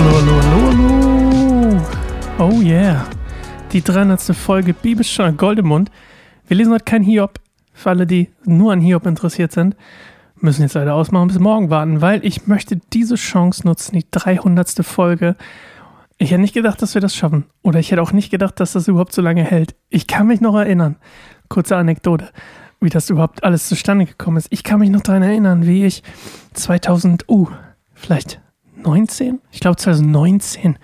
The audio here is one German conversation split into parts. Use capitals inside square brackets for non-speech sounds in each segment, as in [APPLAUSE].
Hallo, hallo, hallo, hallo. Oh yeah. Die 300. Folge Bibelstunde Goldemund. Wir lesen heute kein Hiob. Für alle, die nur an Hiob interessiert sind, müssen jetzt leider ausmachen bis morgen warten, weil ich möchte diese Chance nutzen, die 300. Folge. Ich hätte nicht gedacht, dass wir das schaffen. Oder ich hätte auch nicht gedacht, dass das überhaupt so lange hält. Ich kann mich noch erinnern. Kurze Anekdote, wie das überhaupt alles zustande gekommen ist. Ich kann mich noch daran erinnern, wie ich 2000, uh, vielleicht 19? Ich glaube 2019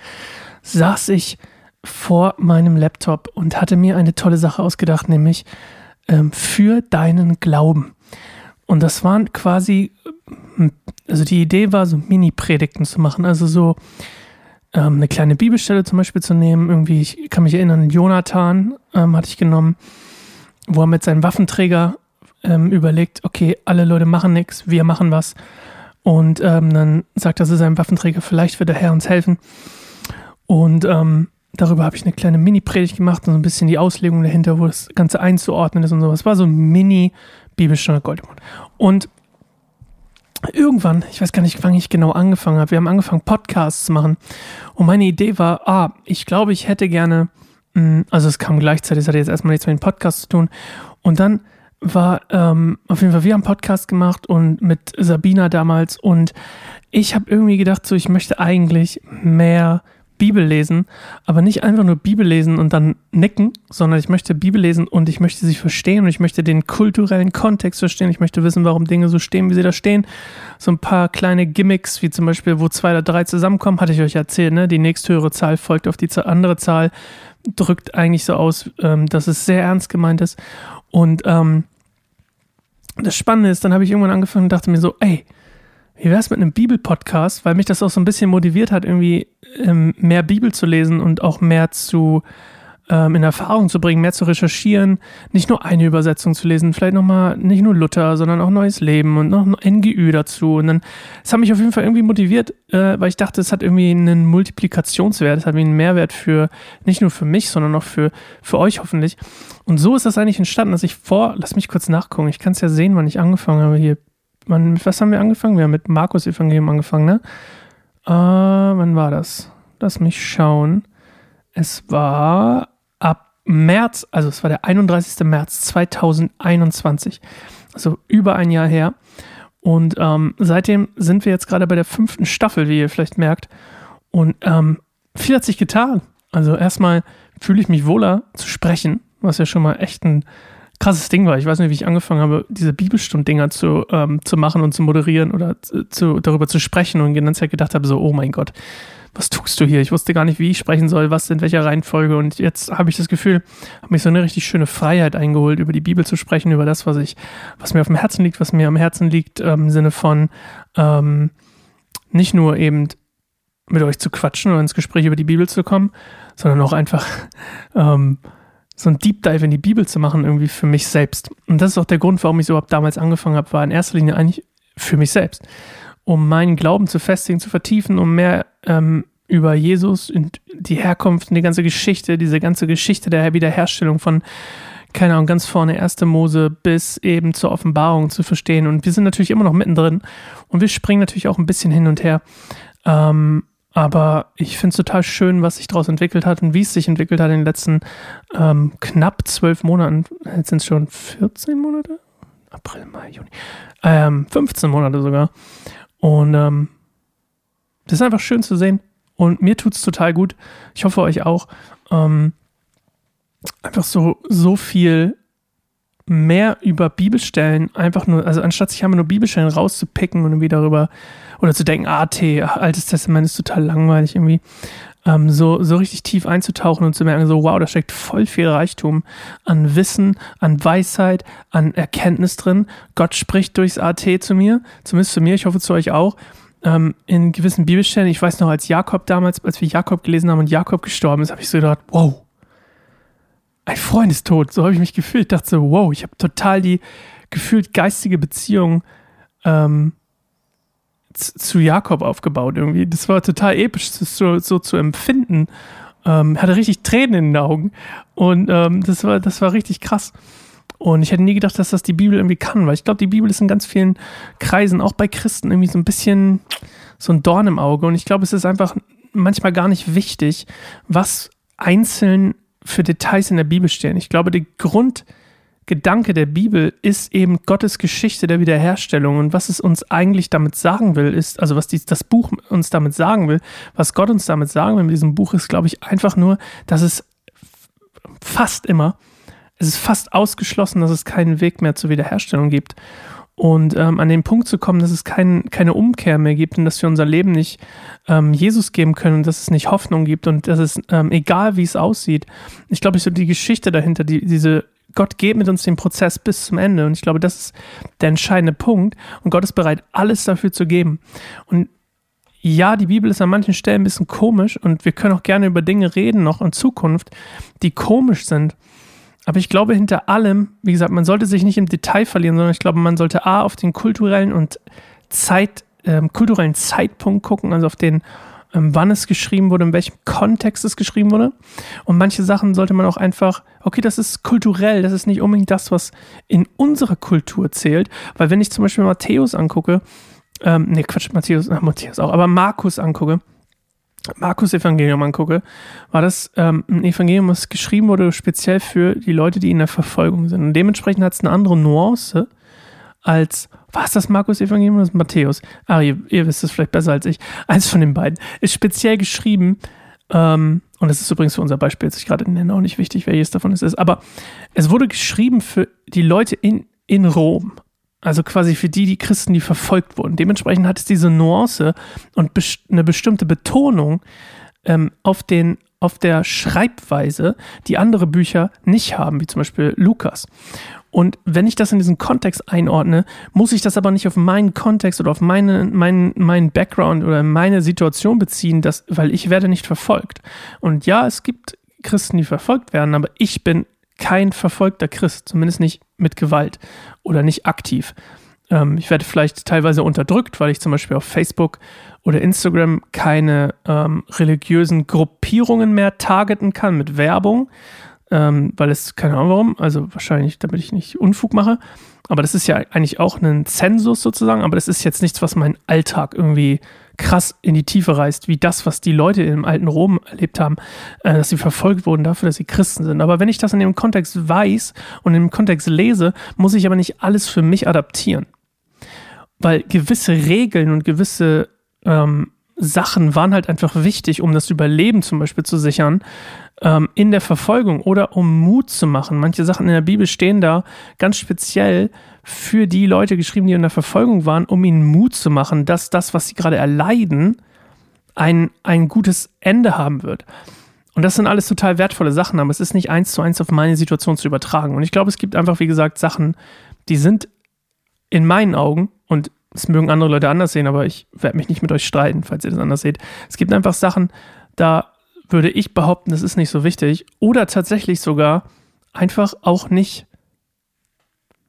saß ich vor meinem Laptop und hatte mir eine tolle Sache ausgedacht, nämlich ähm, für deinen Glauben. Und das waren quasi, hm, also die Idee war, so Mini-Predigten zu machen, also so ähm, eine kleine Bibelstelle zum Beispiel zu nehmen. Irgendwie, ich kann mich erinnern, Jonathan ähm, hatte ich genommen, wo er mit seinem Waffenträger ähm, überlegt, okay, alle Leute machen nichts, wir machen was. Und ähm, dann sagt er zu seinem Waffenträger, vielleicht wird der Herr uns helfen. Und ähm, darüber habe ich eine kleine Mini-Predigt gemacht und so ein bisschen die Auslegung dahinter, wo das Ganze einzuordnen ist und sowas. War so ein Mini-Bibelstunde Goldemund. Und irgendwann, ich weiß gar nicht, wann ich genau angefangen habe, wir haben angefangen, Podcasts zu machen. Und meine Idee war, ah, ich glaube, ich hätte gerne, hm, also es kam gleichzeitig, es hatte jetzt erstmal nichts mit dem Podcast zu tun. Und dann war ähm, auf jeden Fall, wir haben Podcast gemacht und mit Sabina damals und ich habe irgendwie gedacht, so ich möchte eigentlich mehr Bibel lesen, aber nicht einfach nur Bibel lesen und dann nicken, sondern ich möchte Bibel lesen und ich möchte sie verstehen und ich möchte den kulturellen Kontext verstehen. Ich möchte wissen, warum Dinge so stehen, wie sie da stehen. So ein paar kleine Gimmicks, wie zum Beispiel, wo zwei oder drei zusammenkommen, hatte ich euch erzählt, ne? Die nächsthöhere Zahl folgt auf die andere Zahl, drückt eigentlich so aus, ähm, dass es sehr ernst gemeint ist. Und ähm, das Spannende ist, dann habe ich irgendwann angefangen und dachte mir so, ey, wie wäre es mit einem Bibel-Podcast, weil mich das auch so ein bisschen motiviert hat, irgendwie ähm, mehr Bibel zu lesen und auch mehr zu in Erfahrung zu bringen, mehr zu recherchieren, nicht nur eine Übersetzung zu lesen, vielleicht nochmal nicht nur Luther, sondern auch Neues Leben und noch NGÜ dazu. Und dann, das hat mich auf jeden Fall irgendwie motiviert, äh, weil ich dachte, es hat irgendwie einen Multiplikationswert, es hat irgendwie einen Mehrwert für, nicht nur für mich, sondern auch für, für euch hoffentlich. Und so ist das eigentlich entstanden, dass ich vor, lass mich kurz nachgucken, ich kann es ja sehen, wann ich angefangen habe hier wann, was haben wir angefangen? Wir haben mit Markus Evangelium angefangen, ne? Äh, wann war das? Lass mich schauen. Es war März, also es war der 31. März 2021. Also über ein Jahr her. Und ähm, seitdem sind wir jetzt gerade bei der fünften Staffel, wie ihr vielleicht merkt. Und ähm, viel hat sich getan. Also erstmal fühle ich mich wohler zu sprechen, was ja schon mal echt ein krasses Ding war. Ich weiß nicht, wie ich angefangen habe, diese Bibelstund-Dinger zu, ähm, zu machen und zu moderieren oder zu, darüber zu sprechen und die ganze Zeit gedacht habe, so, oh mein Gott, was tust du hier? Ich wusste gar nicht, wie ich sprechen soll, was in welcher Reihenfolge. Und jetzt habe ich das Gefühl, habe mich so eine richtig schöne Freiheit eingeholt, über die Bibel zu sprechen, über das, was ich, was mir auf dem Herzen liegt, was mir am Herzen liegt, ähm, im Sinne von ähm, nicht nur eben mit euch zu quatschen oder ins Gespräch über die Bibel zu kommen, sondern auch einfach [LAUGHS] ähm, so ein Deep Dive in die Bibel zu machen, irgendwie für mich selbst. Und das ist auch der Grund, warum ich so überhaupt damals angefangen habe, war in erster Linie eigentlich für mich selbst. Um meinen Glauben zu festigen, zu vertiefen, um mehr ähm, über Jesus und die Herkunft und die ganze Geschichte, diese ganze Geschichte der Wiederherstellung von, keine Ahnung, ganz vorne, erste Mose bis eben zur Offenbarung zu verstehen. Und wir sind natürlich immer noch mittendrin und wir springen natürlich auch ein bisschen hin und her. Ähm, aber ich finde es total schön, was sich daraus entwickelt hat und wie es sich entwickelt hat in den letzten ähm, knapp zwölf Monaten. Jetzt sind es schon 14 Monate? April, Mai, Juni. Ähm, 15 Monate sogar. Und ähm, das ist einfach schön zu sehen. Und mir tut es total gut. Ich hoffe euch auch. Ähm, einfach so, so viel mehr über Bibelstellen einfach nur, also anstatt sich einfach nur Bibelstellen rauszupicken und irgendwie darüber oder zu denken, AT, ah, Altes Testament ist total langweilig irgendwie, ähm, so, so richtig tief einzutauchen und zu merken, so wow, da steckt voll viel Reichtum an Wissen, an Weisheit, an Erkenntnis drin. Gott spricht durchs AT zu mir, zumindest zu mir, ich hoffe zu euch auch. Ähm, in gewissen Bibelstellen, ich weiß noch, als Jakob damals, als wir Jakob gelesen haben und Jakob gestorben ist, habe ich so gedacht, wow, ein Freund ist tot. So habe ich mich gefühlt. Ich dachte so, wow, ich habe total die gefühlt geistige Beziehung ähm, zu Jakob aufgebaut irgendwie. Das war total episch, das so, so zu empfinden. Ähm, hatte richtig Tränen in den Augen und ähm, das war das war richtig krass. Und ich hätte nie gedacht, dass das die Bibel irgendwie kann, weil ich glaube, die Bibel ist in ganz vielen Kreisen, auch bei Christen, irgendwie so ein bisschen so ein Dorn im Auge. Und ich glaube, es ist einfach manchmal gar nicht wichtig, was einzeln für Details in der Bibel stehen. Ich glaube, der Grundgedanke der Bibel ist eben Gottes Geschichte der Wiederherstellung und was es uns eigentlich damit sagen will, ist, also was die, das Buch uns damit sagen will, was Gott uns damit sagen will mit diesem Buch, ist, glaube ich, einfach nur, dass es fast immer, es ist fast ausgeschlossen, dass es keinen Weg mehr zur Wiederherstellung gibt und ähm, an den Punkt zu kommen, dass es kein, keine Umkehr mehr gibt und dass wir unser Leben nicht ähm, Jesus geben können und dass es nicht Hoffnung gibt und dass es ähm, egal wie es aussieht. Ich glaube, so die Geschichte dahinter, die, diese Gott geht mit uns den Prozess bis zum Ende und ich glaube, das ist der entscheidende Punkt und Gott ist bereit, alles dafür zu geben. Und ja, die Bibel ist an manchen Stellen ein bisschen komisch und wir können auch gerne über Dinge reden, noch in Zukunft, die komisch sind. Aber ich glaube, hinter allem, wie gesagt, man sollte sich nicht im Detail verlieren, sondern ich glaube, man sollte A auf den kulturellen und Zeit, ähm, kulturellen Zeitpunkt gucken, also auf den, ähm, wann es geschrieben wurde, in welchem Kontext es geschrieben wurde. Und manche Sachen sollte man auch einfach, okay, das ist kulturell, das ist nicht unbedingt das, was in unserer Kultur zählt. Weil wenn ich zum Beispiel Matthäus angucke, ähm, nee, Quatsch, Matthäus, äh, Matthäus auch, aber Markus angucke, Markus Evangelium angucke, war das ähm, ein Evangelium, was geschrieben wurde speziell für die Leute, die in der Verfolgung sind. Und dementsprechend hat es eine andere Nuance als, was das Markus Evangelium oder Matthäus? Ah, ihr, ihr, wisst es vielleicht besser als ich. Eins von den beiden. Ist speziell geschrieben, ähm, und das ist übrigens für unser Beispiel, das ich gerade nenne, auch nicht wichtig, welches davon es ist, aber es wurde geschrieben für die Leute in, in Rom. Also quasi für die, die Christen, die verfolgt wurden. Dementsprechend hat es diese Nuance und eine bestimmte Betonung ähm, auf, den, auf der Schreibweise, die andere Bücher nicht haben, wie zum Beispiel Lukas. Und wenn ich das in diesen Kontext einordne, muss ich das aber nicht auf meinen Kontext oder auf meine, meinen, meinen Background oder meine Situation beziehen, dass, weil ich werde nicht verfolgt. Und ja, es gibt Christen, die verfolgt werden, aber ich bin kein verfolgter Christ, zumindest nicht mit Gewalt oder nicht aktiv. Ähm, ich werde vielleicht teilweise unterdrückt, weil ich zum Beispiel auf Facebook oder Instagram keine ähm, religiösen Gruppierungen mehr targeten kann mit Werbung, ähm, weil es, keine Ahnung warum, also wahrscheinlich, damit ich nicht Unfug mache. Aber das ist ja eigentlich auch ein Zensus sozusagen, aber das ist jetzt nichts, was meinen Alltag irgendwie krass in die Tiefe reißt, wie das, was die Leute im alten Rom erlebt haben, äh, dass sie verfolgt wurden dafür, dass sie Christen sind. Aber wenn ich das in dem Kontext weiß und im Kontext lese, muss ich aber nicht alles für mich adaptieren. Weil gewisse Regeln und gewisse ähm, Sachen waren halt einfach wichtig, um das Überleben zum Beispiel zu sichern ähm, in der Verfolgung oder um Mut zu machen. Manche Sachen in der Bibel stehen da ganz speziell für die Leute geschrieben, die in der Verfolgung waren, um ihnen Mut zu machen, dass das, was sie gerade erleiden, ein, ein gutes Ende haben wird. Und das sind alles total wertvolle Sachen, aber es ist nicht eins zu eins auf meine Situation zu übertragen. Und ich glaube, es gibt einfach, wie gesagt, Sachen, die sind in meinen Augen, und es mögen andere Leute anders sehen, aber ich werde mich nicht mit euch streiten, falls ihr das anders seht. Es gibt einfach Sachen, da würde ich behaupten, das ist nicht so wichtig. Oder tatsächlich sogar einfach auch nicht,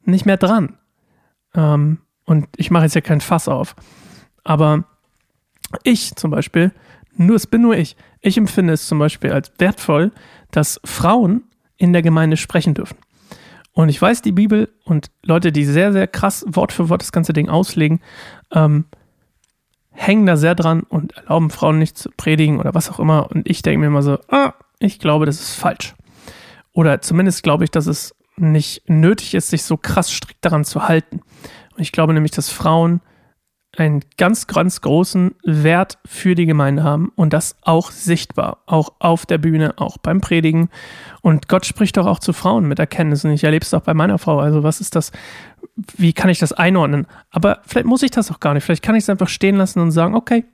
nicht mehr dran. Ähm, und ich mache jetzt ja kein Fass auf. Aber ich zum Beispiel, nur es bin nur ich, ich empfinde es zum Beispiel als wertvoll, dass Frauen in der Gemeinde sprechen dürfen. Und ich weiß, die Bibel und Leute, die sehr, sehr krass Wort für Wort das ganze Ding auslegen, ähm, hängen da sehr dran und erlauben Frauen nicht zu predigen oder was auch immer. Und ich denke mir immer so, ah, ich glaube, das ist falsch. Oder zumindest glaube ich, dass es nicht nötig ist, sich so krass strikt daran zu halten. Und ich glaube nämlich, dass Frauen einen ganz, ganz großen Wert für die Gemeinde haben und das auch sichtbar, auch auf der Bühne, auch beim Predigen. Und Gott spricht doch auch zu Frauen mit Erkenntnis und ich erlebe es auch bei meiner Frau. Also was ist das, wie kann ich das einordnen? Aber vielleicht muss ich das auch gar nicht. Vielleicht kann ich es einfach stehen lassen und sagen, okay,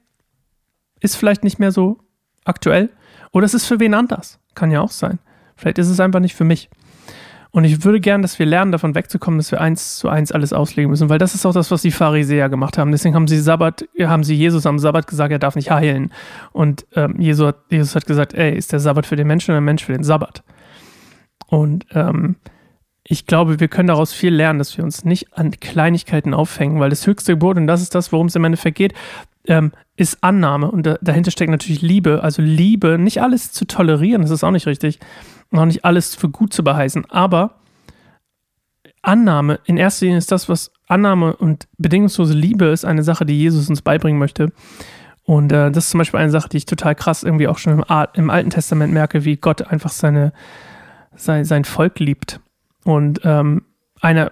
ist vielleicht nicht mehr so aktuell oder es ist für wen anders. Kann ja auch sein. Vielleicht ist es einfach nicht für mich. Und ich würde gern, dass wir lernen, davon wegzukommen, dass wir eins zu eins alles auslegen müssen, weil das ist auch das, was die Pharisäer gemacht haben. Deswegen haben sie Sabbat, haben sie Jesus am Sabbat gesagt, er darf nicht heilen. Und ähm, Jesus, hat, Jesus hat gesagt, ey, ist der Sabbat für den Menschen oder der Mensch für den Sabbat? Und ähm, ich glaube, wir können daraus viel lernen, dass wir uns nicht an Kleinigkeiten aufhängen, weil das höchste Gebot, und das ist das, worum es im Endeffekt geht, ähm, ist Annahme. Und da, dahinter steckt natürlich Liebe. Also Liebe, nicht alles zu tolerieren, das ist auch nicht richtig noch nicht alles für gut zu beheißen, aber Annahme, in erster Linie ist das, was Annahme und bedingungslose Liebe ist, eine Sache, die Jesus uns beibringen möchte. Und äh, das ist zum Beispiel eine Sache, die ich total krass irgendwie auch schon im, im Alten Testament merke, wie Gott einfach seine, sein, sein Volk liebt. Und ähm, einer,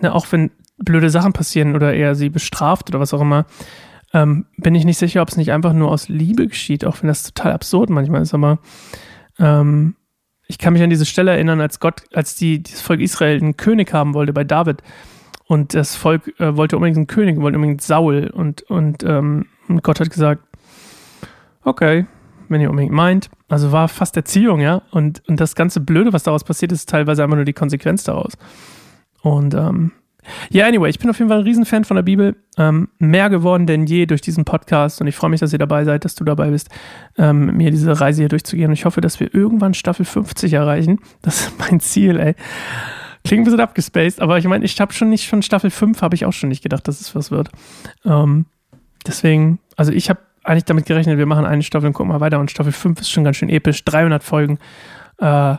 ne, auch wenn blöde Sachen passieren oder er sie bestraft oder was auch immer, ähm, bin ich nicht sicher, ob es nicht einfach nur aus Liebe geschieht, auch wenn das total absurd manchmal ist. Aber ähm, ich kann mich an diese Stelle erinnern, als Gott, als die, das Volk Israel einen König haben wollte bei David. Und das Volk äh, wollte unbedingt einen König, wollte unbedingt Saul. Und, und, ähm, und Gott hat gesagt, okay, wenn ihr unbedingt meint. Also war fast Erziehung, ja. Und, und das ganze Blöde, was daraus passiert ist, ist teilweise einfach nur die Konsequenz daraus. Und ähm, ja, anyway, ich bin auf jeden Fall ein Riesenfan von der Bibel. Ähm, mehr geworden denn je durch diesen Podcast. Und ich freue mich, dass ihr dabei seid, dass du dabei bist, ähm, mir diese Reise hier durchzugehen. Und ich hoffe, dass wir irgendwann Staffel 50 erreichen. Das ist mein Ziel, ey. Klingt ein bisschen abgespaced, aber ich meine, ich habe schon nicht von Staffel 5 habe ich auch schon nicht gedacht, dass es was wird. Ähm, deswegen, also ich habe eigentlich damit gerechnet, wir machen eine Staffel und gucken mal weiter. Und Staffel 5 ist schon ganz schön episch. 300 Folgen. Äh,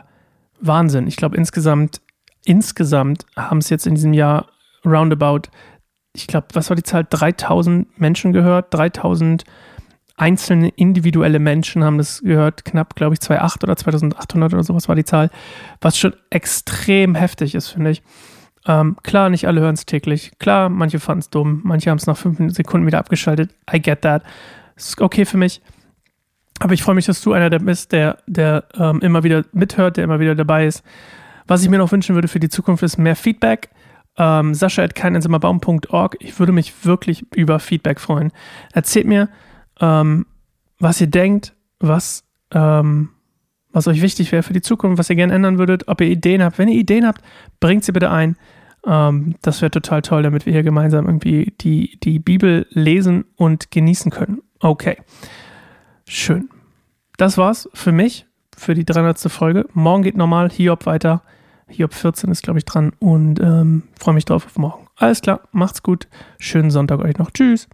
Wahnsinn. Ich glaube, insgesamt, insgesamt haben es jetzt in diesem Jahr roundabout, ich glaube, was war die Zahl? 3000 Menschen gehört. 3000 einzelne individuelle Menschen haben das gehört. Knapp, glaube ich, 2,8 oder 2800 oder sowas war die Zahl. Was schon extrem heftig ist, finde ich. Ähm, klar, nicht alle hören es täglich. Klar, manche fanden es dumm. Manche haben es nach fünf Sekunden wieder abgeschaltet. I get that. Ist okay für mich. Aber ich freue mich, dass du einer der bist, der, der ähm, immer wieder mithört, der immer wieder dabei ist. Was ich mir noch wünschen würde für die Zukunft ist mehr Feedback. Ähm, keineinsamerbaum.org. Ich würde mich wirklich über Feedback freuen. Erzählt mir, ähm, was ihr denkt, was, ähm, was euch wichtig wäre für die Zukunft, was ihr gerne ändern würdet, ob ihr Ideen habt. Wenn ihr Ideen habt, bringt sie bitte ein. Ähm, das wäre total toll, damit wir hier gemeinsam irgendwie die, die Bibel lesen und genießen können. Okay. Schön. Das war's für mich, für die 300. Folge. Morgen geht normal Hiob weiter. Hiob 14 ist, glaube ich, dran und ähm, freue mich drauf auf morgen. Alles klar, macht's gut. Schönen Sonntag euch noch. Tschüss.